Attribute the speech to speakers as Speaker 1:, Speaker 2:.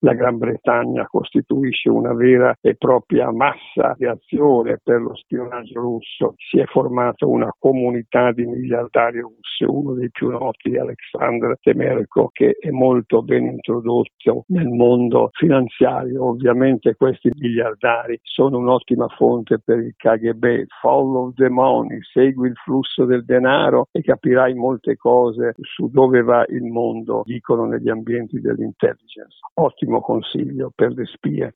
Speaker 1: la Gran Bretagna costituisce una vera e propria massa di azione per lo spionaggio russo. Si è formata una comunità di miliardari russi, uno dei più noti, Alexander Temerko, che è molto ben introdotto nel mondo finanziario. Ovviamente questi miliardari sono un'ottima fonte per il KGB. Follow the money, segui il flusso del denaro e capirai molte cose su dove va il mondo, dicono negli ambienti dell'intelligence. Ottimo consiglio per le spie.